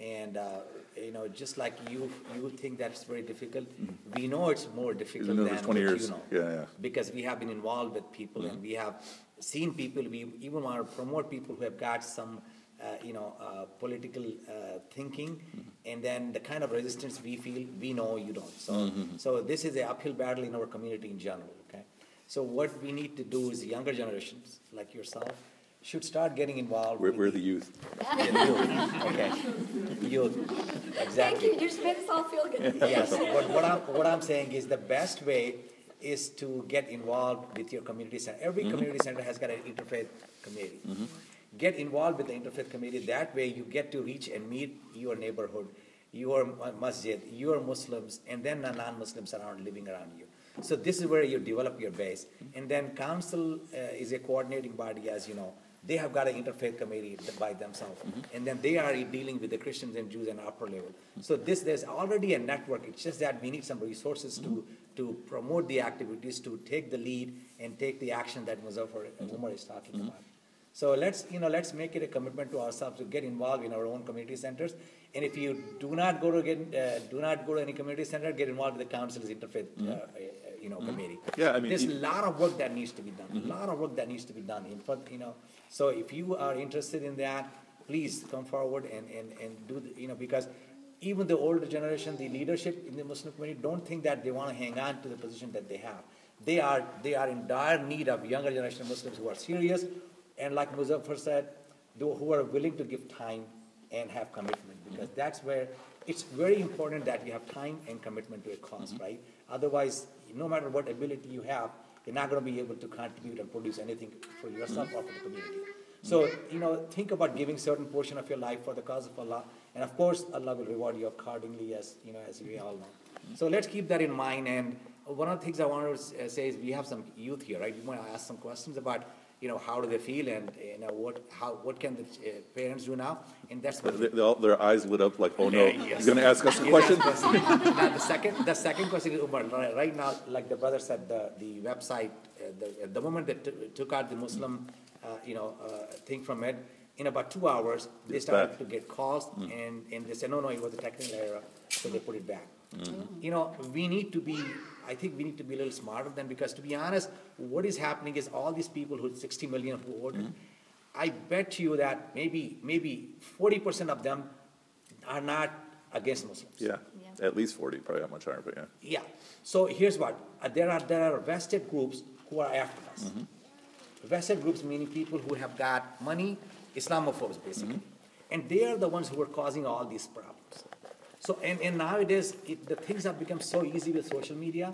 and uh, you know, just like you, you think that's very difficult. We know it's more difficult than 20 what years. you know. Yeah, yeah. Because we have been involved with people, and we have seen people. We even want to promote people who have got some. Uh, you know, uh, political uh, thinking, and then the kind of resistance we feel, we know you don't. So, so this is an uphill battle in our community in general. Okay, so what we need to do is younger generations, like yourself, should start getting involved. We're, we're the youth. yeah, youth. Okay, youth. Thank Exactly. you, you just made us all feel good. Yes, what, what I'm, what I'm saying is the best way is to get involved with your community center. Every mm-hmm. community center has got an interfaith committee. Mm-hmm. Get involved with the interfaith committee, that way you get to reach and meet your neighborhood, your mu- masjid, your Muslims, and then the non-Muslims around, living around you. So this is where you develop your base. Mm-hmm. And then council uh, is a coordinating body, as you know. They have got an interfaith committee by themselves. Mm-hmm. And then they are dealing with the Christians and Jews and upper level. So this, there's already a network. It's just that we need some resources to, mm-hmm. to promote the activities, to take the lead and take the action that Muzaffar uh, mm-hmm. Umar is talking about. So let's, you know, let's make it a commitment to ourselves to get involved in our own community centers. And if you do not go to get, uh, do not go to any community center, get involved with the council's interfaith, uh, uh, you know, committee. Yeah, I mean, There's a lot of work that needs to be done, a lot of work that needs to be done. In fact, you know, so if you are interested in that, please come forward and, and, and do, the- you know, because even the older generation, the leadership in the Muslim community, don't think that they want to hang on to the position that they have. They are, they are in dire need of younger generation Muslims who are serious, and like Muzaffar said, who are willing to give time and have commitment, because that's where, it's very important that you have time and commitment to a cause, mm-hmm. right? Otherwise, no matter what ability you have, you're not gonna be able to contribute and produce anything for yourself or for the community. So, you know, think about giving certain portion of your life for the cause of Allah, and of course, Allah will reward you accordingly, as, you know, as we all know. So let's keep that in mind, and one of the things I want to uh, say is, we have some youth here, right? You want to ask some questions about, you know, how do they feel, and, you know, what, how, what can the uh, parents do now? And that's what. They- they all- Their eyes lit up like, oh no, Yeah, yes. he's going to ask us a question? Now, the second, the second question is, Umar, right now, like the brother said, the, the website, uh, the, at the moment they took- out the Muslim, uh, you know, uh, thing from it, in about two hours, they started to get calls, and, and they said, no, no, it was a technical error, so they put it back. You know, we need to be, I think we need to be a little smarter than, because to be honest, what is happening is all these people who, sixty million who ordered, mm-hmm. I bet you that maybe, maybe forty percent of them are not against Muslims. Yeah, at least 40, probably not much higher, but yeah. Yeah. So here's what, uh, there are, there are vested groups who are after us. Mm-hmm. Vested groups meaning people who have got money, Islamophobes basically. Mm-hmm. And they are the ones who are causing all these problems. So, and, and nowadays, it, the things have become so easy with social media.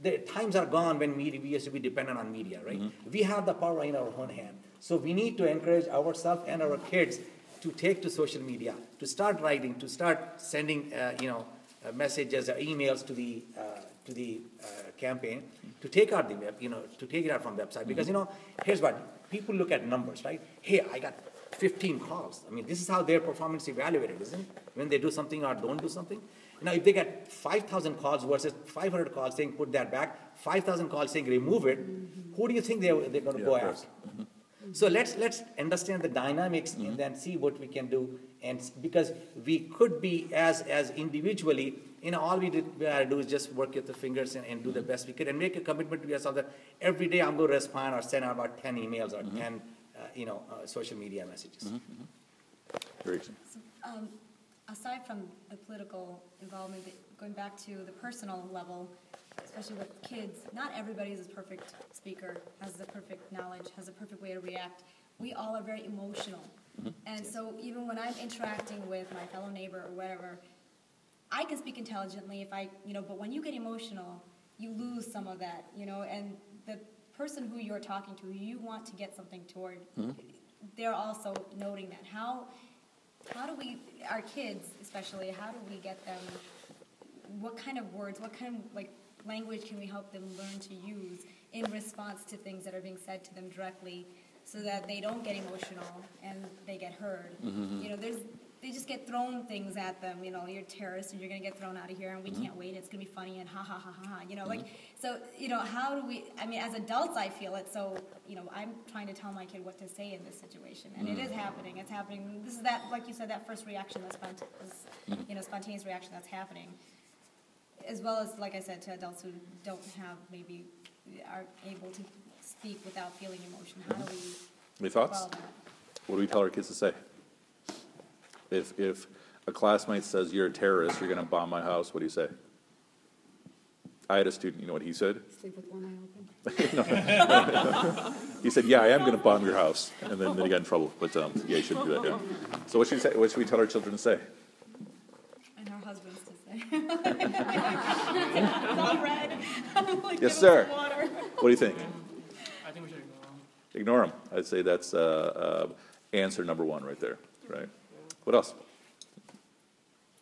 The times are gone when media, we used to be dependent on media, right? We have the power in our own hand. So we need to encourage ourselves and our kids to take to social media, to start writing, to start sending, uh, you know, uh, messages or emails to the, uh, to the uh, campaign, to take out the web, you know, to take it out from the website. Because, you know, here's what, people look at numbers, right? Hey, I got 15 calls. I mean, this is how their performance is evaluated, isn't it? When they do something or don't do something. Now, if they get 5,000 calls versus 500 calls saying put that back, 5,000 calls saying remove it, who do you think they, they're going to Yeah, go after? So let's, let's understand the dynamics and then see what we can do. And, because we could be as, as individually, you know, all we did, we gotta do is just work with the fingers and, and do the best we could and make a commitment to yourself that every day I'm gonna respond or send out about ten emails or ten, uh, you know, uh, social media messages. Very interesting. Um, aside from the political involvement, going back to the personal level, especially with kids, not everybody is a perfect speaker, has the perfect knowledge, has a perfect way to react. We all are very emotional. And so even when I'm interacting with my fellow neighbor or whatever, I can speak intelligently if I, you know, but when you get emotional, you lose some of that, you know, and the person who you're talking to, who you want to get something toward, hmm? they're also noting that. How, how do we, our kids especially, how do we get them, what kind of words, what kind of, like, language can we help them learn to use in response to things that are being said to them directly so that they don't get emotional and they get heard? Mm-hmm. You know, there's, they just get thrown things at them, you know, you're a terrorist and you're gonna get thrown out of here and we mm-hmm. can't wait, it's gonna be funny and ha ha ha ha ha, you know, mm-hmm. like, so, you know, how do we, I mean, as adults, I feel it, so, you know, I'm trying to tell my kid what to say in this situation, and it mm. is happening, it's happening, this is that, like you said, that first reaction, that spont- is, mm-hmm. you know, spontaneous reaction that's happening. As well as, like I said, to adults who don't have, maybe, are able to speak without feeling emotion, how do we Any thoughts? What do we tell our kids to say? If, if a classmate says, you're a terrorist, you're gonna bomb my house, what do you say? I had a student, you know what he said? Sleep with one eye open. He said, yeah, I am gonna bomb your house, and then, then he got in trouble, but, um, yeah, you shouldn't do that, yeah. So what should we say, what should we tell our children to say? And our husbands to say. It's all red. Like, Yes, sir. What do you think? I think we should ignore them. Ignore them. I'd say that's, uh, uh, answer number one right there, right? What else?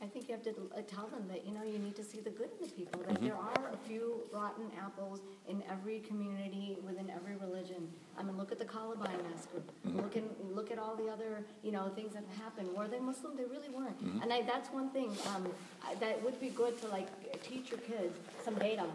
I think you have to tell them that, you know, you need to see the good in the people, that mm-hmm. there are a few rotten apples in every community, within every religion. I mean, look at the Columbine massacre, mm-hmm. look in, look at all the other, you know, things that have happened. Were they Muslim? They really weren't. Mm-hmm. And I, that's one thing, um, I- that would be good to like teach your kids some data.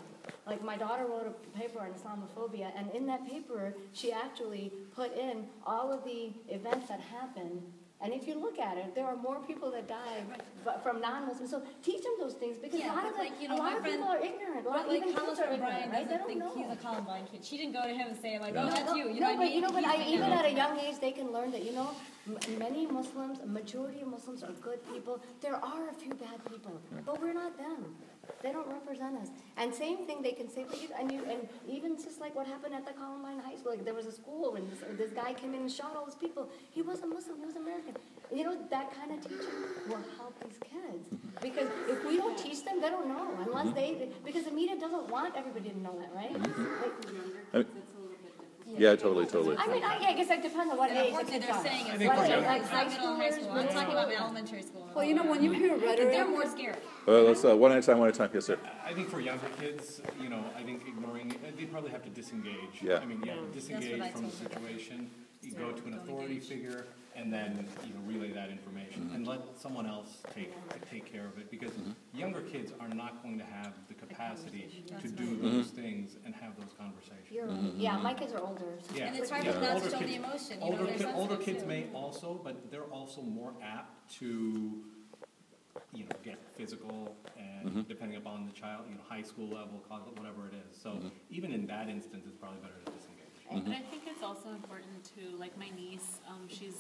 Like my daughter wrote a paper on Islamophobia, and in that paper, she actually put in all of the events that happened and if you look at it, there are more people that die bu- from non-Muslims. So teach them those things because a lot of the, like, you know, a lot my of friend- people are ignorant. A lot, But like even Carlos kids are O'Brien ignorant, right? They doesn't don't think know. he's a Columbine kid. She didn't go to him and say like, Yeah. oh, that's you, you know no, I but mean? you know, but I, even at a young age, they can learn that you know, m- many Muslims, a majority of Muslims are good people. There are a few bad people, but we're not them. They don't represent us. And same thing they can say, but you, and you, and even just like what happened at the Columbine High School, like there was a school and this, this guy came in and shot all those people. He wasn't Muslim, he was American. You know, that kind of teaching will help these kids. Because if we don't teach them, they don't know unless mm-hmm. they, because the media doesn't want everybody to know that, right? Mm-hmm. Like, I mean- Yeah, totally, totally. I mean, I, yeah, I guess it depends on what age the What they're saying is think like, like high school, high school. I'm talking about elementary school. Well, you know, when you hear They're more scared. Uh, let's, uh, one at a time, one at a time, yes, sir. I think for younger kids, you know, I think ignoring, they probably have to disengage. Yeah. I mean, you have to what disengage from the situation, you go to an authority figure, and then, you know, relay that information, and mm-hmm. let someone else take, take care of it, because mm-hmm. younger kids are not going to have the capacity to do right. those mm-hmm. things and have those conversations. You're right. Yeah, my kids are older. so- Yeah. And it's hard Yeah. for them not Older to show the kids- emotion, you know, Older, they're kid, older kids too. may also, but they're also more apt to, you know, get physical and depending upon the child, you know, high school level, college, whatever it is. So even in that instance, it's probably better to disengage. But I think it's also important to, like my niece, um, she's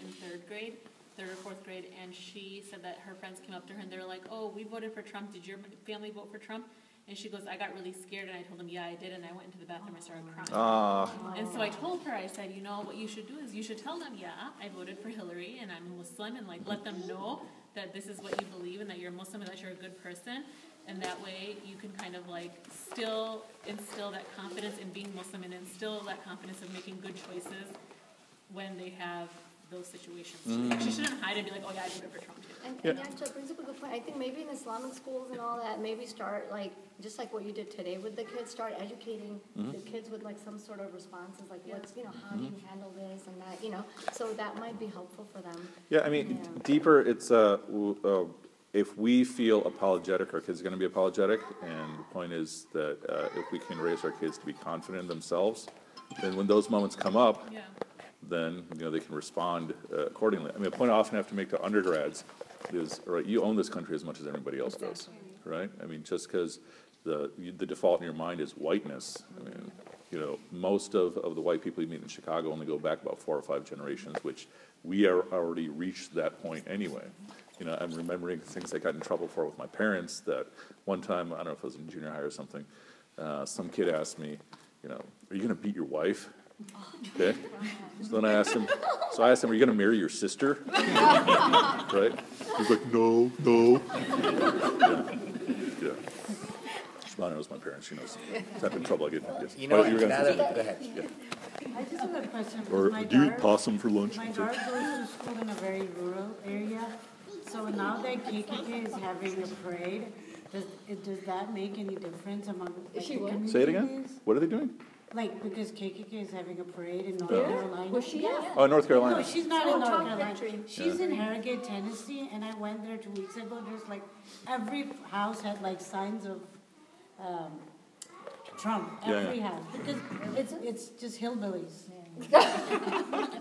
in third grade, third or fourth grade, and she said that her friends came up to her and they were like, oh, we voted for Trump, did your family vote for Trump? And she goes, I got really scared and I told them, yeah, I did, and I went into the bathroom, and started crying. Ah, And so I told her, I said, you know, what you should do is you should tell them, yeah, I voted for Hillary and I'm a Muslim and like let them know that this is what you believe and that you're Muslim and that you're a good person. And that way you can kind of like still instill that confidence in being Muslim and instill that confidence of making good choices when they have those situations. Like, she shouldn't hide and be like, oh yeah, I voted for Trump too. And, and yeah, so it brings up a good point. I think maybe in Islamic schools and all that, maybe start like, just like what you did today with the kids, start educating the kids with like some sort of responses, like what's, you know, how do you handle this and that, you know? So that might be helpful for them. yeah, I mean, Yeah. deeper, it's, uh, w- uh, if we feel apologetic, our kids are gonna be apologetic, and the point is that, uh, if we can raise our kids to be confident in themselves, then when those moments come up, Yeah. Then, you know, they can respond uh, accordingly. I mean, a point I often have to make to undergrads is, all right, you own this country as much as anybody else does, right? I mean, just because the, the default in your mind is whiteness, I mean, you know, most of, of the white people you meet in Chicago only go back about four or five generations, which we are already reached that point anyway. You know, I'm remembering things I got in trouble for with my parents, that one time, I don't know if it was in junior high or something, uh, some kid asked me, you know, are you gonna beat your wife? Okay, so then I asked him, so I asked him, are you gonna marry your sister? Right? He's like, no, no. Yeah, yeah. Shimano knows my parents, she knows the type of trouble I get in. yes. You know, you were gonna say another, something? go ahead. I just have a question. Or My do you eat possum for lunch? My daughter goes to school in a very rural area, so now that KKK is having a parade, does, does that make any difference among like, she the what? Say it again? What are they doing? Like, because KKK is having a parade in North Yeah. Carolina. Was she at? Oh, North No, Carolina. she's not in North Trump Carolina. victory. She's in Harrogate, Tennessee, and I went there two weeks ago. There's like, every house had like signs of, um, Trump, Yeah, every yeah. house, because it's, it's just hillbillies.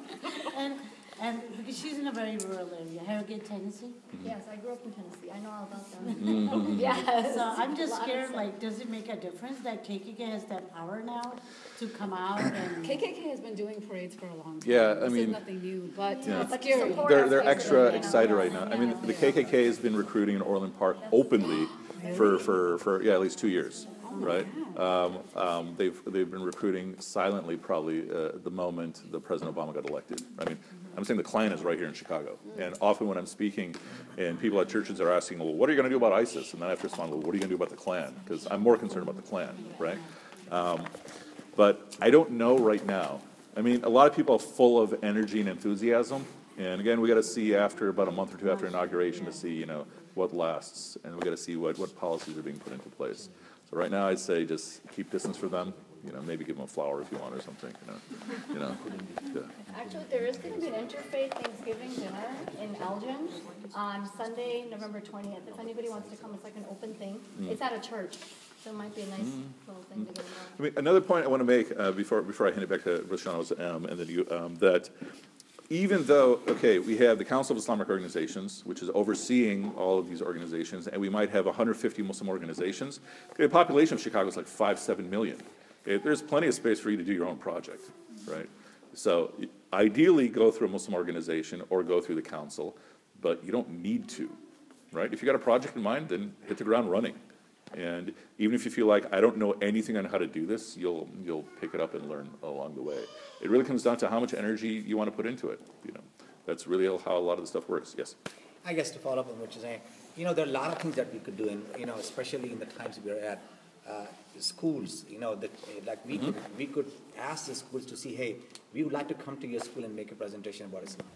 And, and because she's in a very rural area, Harrogate, Tennessee. Yes, I grew up in Tennessee, I know all about Mm-hmm. them. Yes. So I'm just scared, like, does it make a difference that KKK has that power now to come out and? KKK has been doing parades for a long time. Yeah, I This is mean- nothing new, but Yeah. it's scary. They're, they're extra you excited right yes, now. I mean, the KKK has been recruiting in Orland Park openly for, for, for, yeah, at least two years, right? Um, um, they've, they've been recruiting silently probably, uh, the moment the President Obama got elected. I mean, I'm saying the Klan is right here in Chicago. And often when I'm speaking and people at churches are asking, well, what are you gonna do about ISIS? And then I have to respond, well, what are you gonna do about the Klan? Because I'm more concerned about the Klan, right? Um, But I don't know right now. I mean, a lot of people are full of energy and enthusiasm. And again, we got to see after about a month or two after inauguration to see, you know, what lasts. And we got to see what, what policies are being put into place. So right now, I'd say just keep distance for them. You know, maybe give them a flower if you want or something, you know, you know. yeah. Actually, there is gonna be an interfaith Thanksgiving dinner in Elgin on Sunday, November twentieth. If anybody wants to come, it's like an open thing. Mm. It's at a church, so it might be a nice little thing to get involved. I mean, another point I want to make uh, before, before I hand it back to Roshan was, um, and then you, um, that even though, okay, we have the Council of Islamic Organizations, which is overseeing all of these organizations, and we might have 150 Muslim organizations, okay, the population of Chicago is like five, seven million. There's plenty of space for you to do your own project, right? So ideally, go through a Muslim organization or go through the council, but you don't need to, right? If you got a project in mind, then hit the ground running. And even if you feel like, I don't know anything on how to do this, you'll, you'll pick it up and learn along the way. It really comes down to how much energy you want to put into it, you know? That's really how a lot of the stuff works, yes. I guess to follow up on what you're saying, you know, there are a lot of things that we could do, and you know, especially in the times we're at, uh, schools. You know, that like we could we could ask the schools to see, hey, we would like to come to your school and make a presentation about Islam.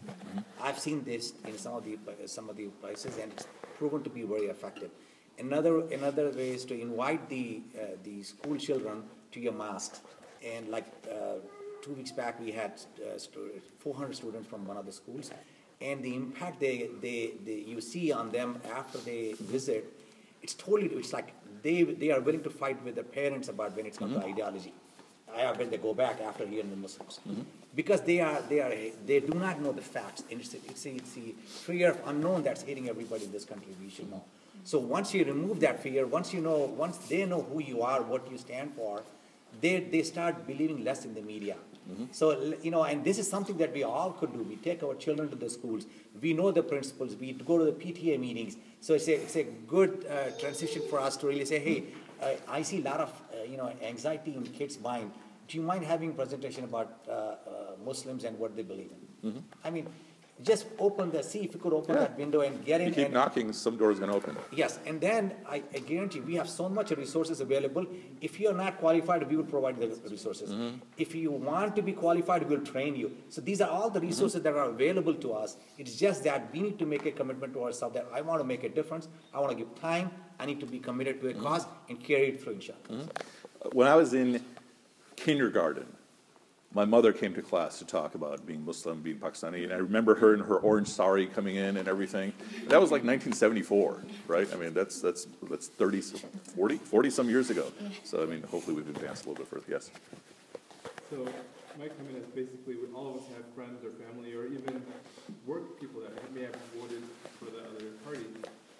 I've seen this in some of the some of the places, and it's proven to be very effective. Another another way is to invite the uh, the school children to your mosque, and like. Uh, two weeks back, we had uh, 400 students from one of the schools, and the impact they, they, they you see on them after they visit, it's totally it's like they they are willing to fight with their parents about when it comes to mm-hmm. ideology. I when they go back after hearing the Muslims, mm-hmm. because they are they are they do not know the facts. And it's it's a, it's a fear of unknown that's hitting everybody in this country. We should know. Mm-hmm. So once you remove that fear, once you know, once they know who you are, what you stand for, they, they start believing less in the media. So, you know, and this is something that we all could do. We take our children to the schools. We know the principles. We go to the PTA meetings. So it's a, it's a good uh, transition for us to really say, hey, uh, I see a lot of, uh, you know, anxiety in kids' mind. Do you mind having a presentation about uh, uh, Muslims and what they believe in? I mean, just open the, see if you could open Yeah. that window and get in. You keep and, knocking, some door's gonna open. Yes, and then I, I guarantee we have so much resources available. If you are not qualified, we will provide the resources. Mm-hmm. If you want to be qualified, we will train you. So these are all the mm-hmm. resources that are available to us. It's just that we need to make a commitment to ourselves that I want to make a difference. I want to give time. I need to be committed to a mm-hmm. cause and carry it through, inshallah. When I was in kindergarten, my mother came to class to talk about being Muslim, being Pakistani, and I remember her in her orange sari coming in and everything. That was like 1974, right? I mean, that's that's that's 30, 40, 40 some years ago. So I mean, hopefully we've advanced a little bit further. Yes. So my comment is basically, we, all of us have friends or family or even work people that may have voted for the other party.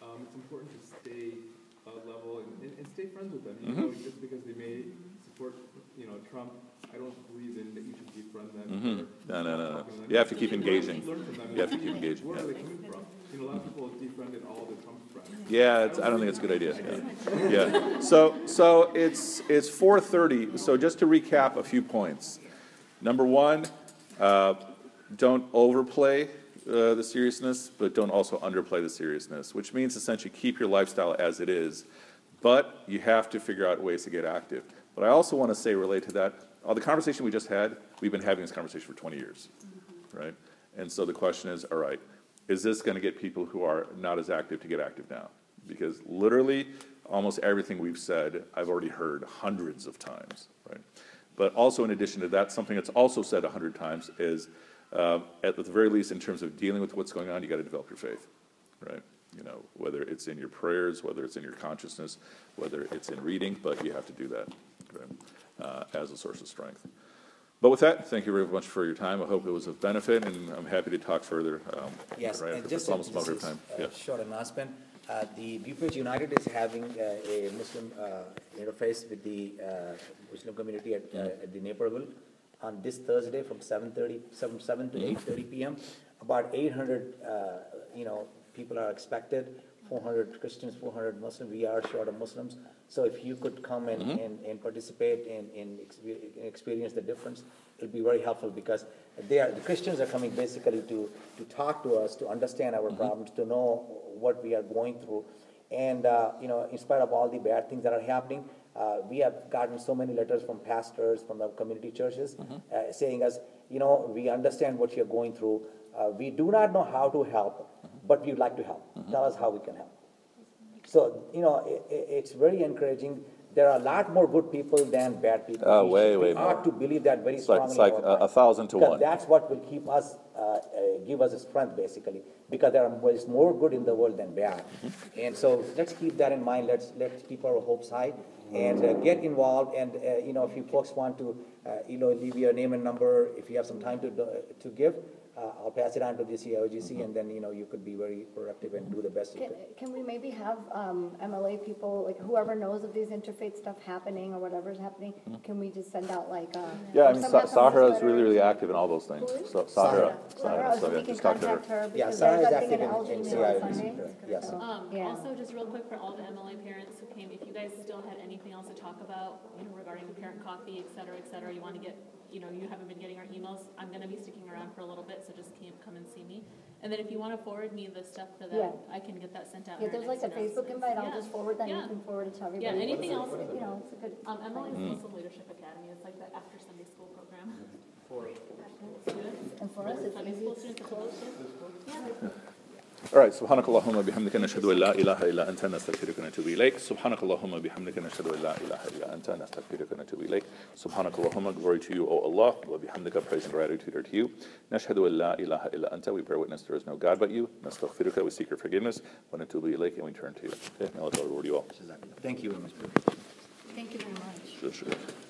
Um, it's important to stay, uh, level and, and, and stay friends with them, you know, just because they may support, you know, Trump, I don't believe in that you should defriend them. Mhm. No, no, no, no. You have to keep engaging. learn from them. You have to keep engaging, Where yeah. are they coming from? You know, a lot of people defriended all the Trump friends. Yeah, it's, I don't think it's a good idea. Yeah. Yeah. So, so it's, it's four thirty, so just to recap a few points. Number one, uh, don't overplay, uh, the seriousness, but don't also underplay the seriousness, which means essentially keep your lifestyle as it is, but you have to figure out ways to get active. But I also want to say, relate to that, uh, the conversation we just had, we've been having this conversation for twenty years, right? And so the question is, all right, is this going to get people who are not as active to get active now? Because literally, almost everything we've said, I've already heard hundreds of times, right? But also in addition to that, something that's also said a hundred times is, uh, at the very least, in terms of dealing with what's going on, you got to develop your faith, right? You know, whether it's in your prayers, whether it's in your consciousness, whether it's in reading, but you have to do that, right? Uh, as a source of strength. But with that, thank you very much for your time. I hope it was of benefit, and I'm happy to talk further. um, Yes, right and just It's almost about time, a yeah. short announcement. Uh, The DuPage United is having uh, a Muslim uh, interface with the uh, Muslim community at, uh, at the Naperville on this Thursday from 7:30, 7, 7 to 8:30 PM. About 800, uh, you know, people are expected, 400 Christians, 400 Muslims. We are short of Muslims. So if you could come and, and, and participate and, and experience the difference, it'll be very helpful because they are, the Christians are coming basically to, to talk to us, to understand our problems, to know what we are going through. And, uh, you know, in spite of all the bad things that are happening, uh, we have gotten so many letters from pastors, from the community churches, uh, saying us, you know, we understand what you're going through. Uh, we do not know how to help, but we'd like to help. Tell us how we can help. So, you know, i i it's very encouraging. There are a lot more good people than bad people. Uh, way, way We ought more. to believe that very It's like- strongly. it's like a- a thousand to one. that's what will keep us, uh, uh, give us strength, basically, because there's more good in the world than bad. Mm-hmm. And so let's keep that in mind. Let's, let's keep our hopes high and uh, get involved. And, uh, you know, if you folks want to, uh, you know, leave your name and number, if you have some time to, to give, uh, I'll pass it on to the CIOGC, and then, you know, you could be very productive and do the best you Can, could. can we maybe have, um, MLA people, like whoever knows of these interfaith stuff happening or whatever's happening, can we just send out like, uh? Mm-hmm. Yeah, I mean, Sa- Sahara is really, really active in all those things. So Sahara, Sahara, Sahara, so so yeah, just talk to her. contact her Yeah, because Sarah is active in in- Elgin in Mill on CIOGC, Sunday. yes. Um, yeah. also, just real quick for all the MLA parents who came, if you guys still had anything else to talk about, you know, regarding the parent coffee, et cetera, et cetera, you wanna get, you know, you haven't been getting our emails, I'm gonna be sticking around for a little bit, so just came, come and see me. And then if you wanna forward me the stuff for Yeah. that, I can get that sent out. Yeah, in there's like a Facebook announcements. invite, I'll Yeah. just forward that, and you Yeah. can forward it to everybody. Yeah, anything It's- else? You know, it's a good. Um, MLA is Mm. Muslim Leadership Academy, it's like the after Sunday school program. For students. And for us, it's Sunday easy. school students are close to. All right, سبحانك اللهم وبحمدك نشهد أن لا إله إلا أنت نستغفرك ونتوب إليك سبحانك اللهم وبحمدك نشهد أن لا إله إلا أنت نستغفرك ونتوب إليك سبحانك اللهم glory to you O Allah وبحمدك praise and gratitude are to you نشهد أن لا إله إلا أنت we bear witness there is no God but you نستغفرك we seek your forgiveness ونتوب إليك and we turn to you okay now let's reward you all Thank you very much. Thank you very much. Sure, sure.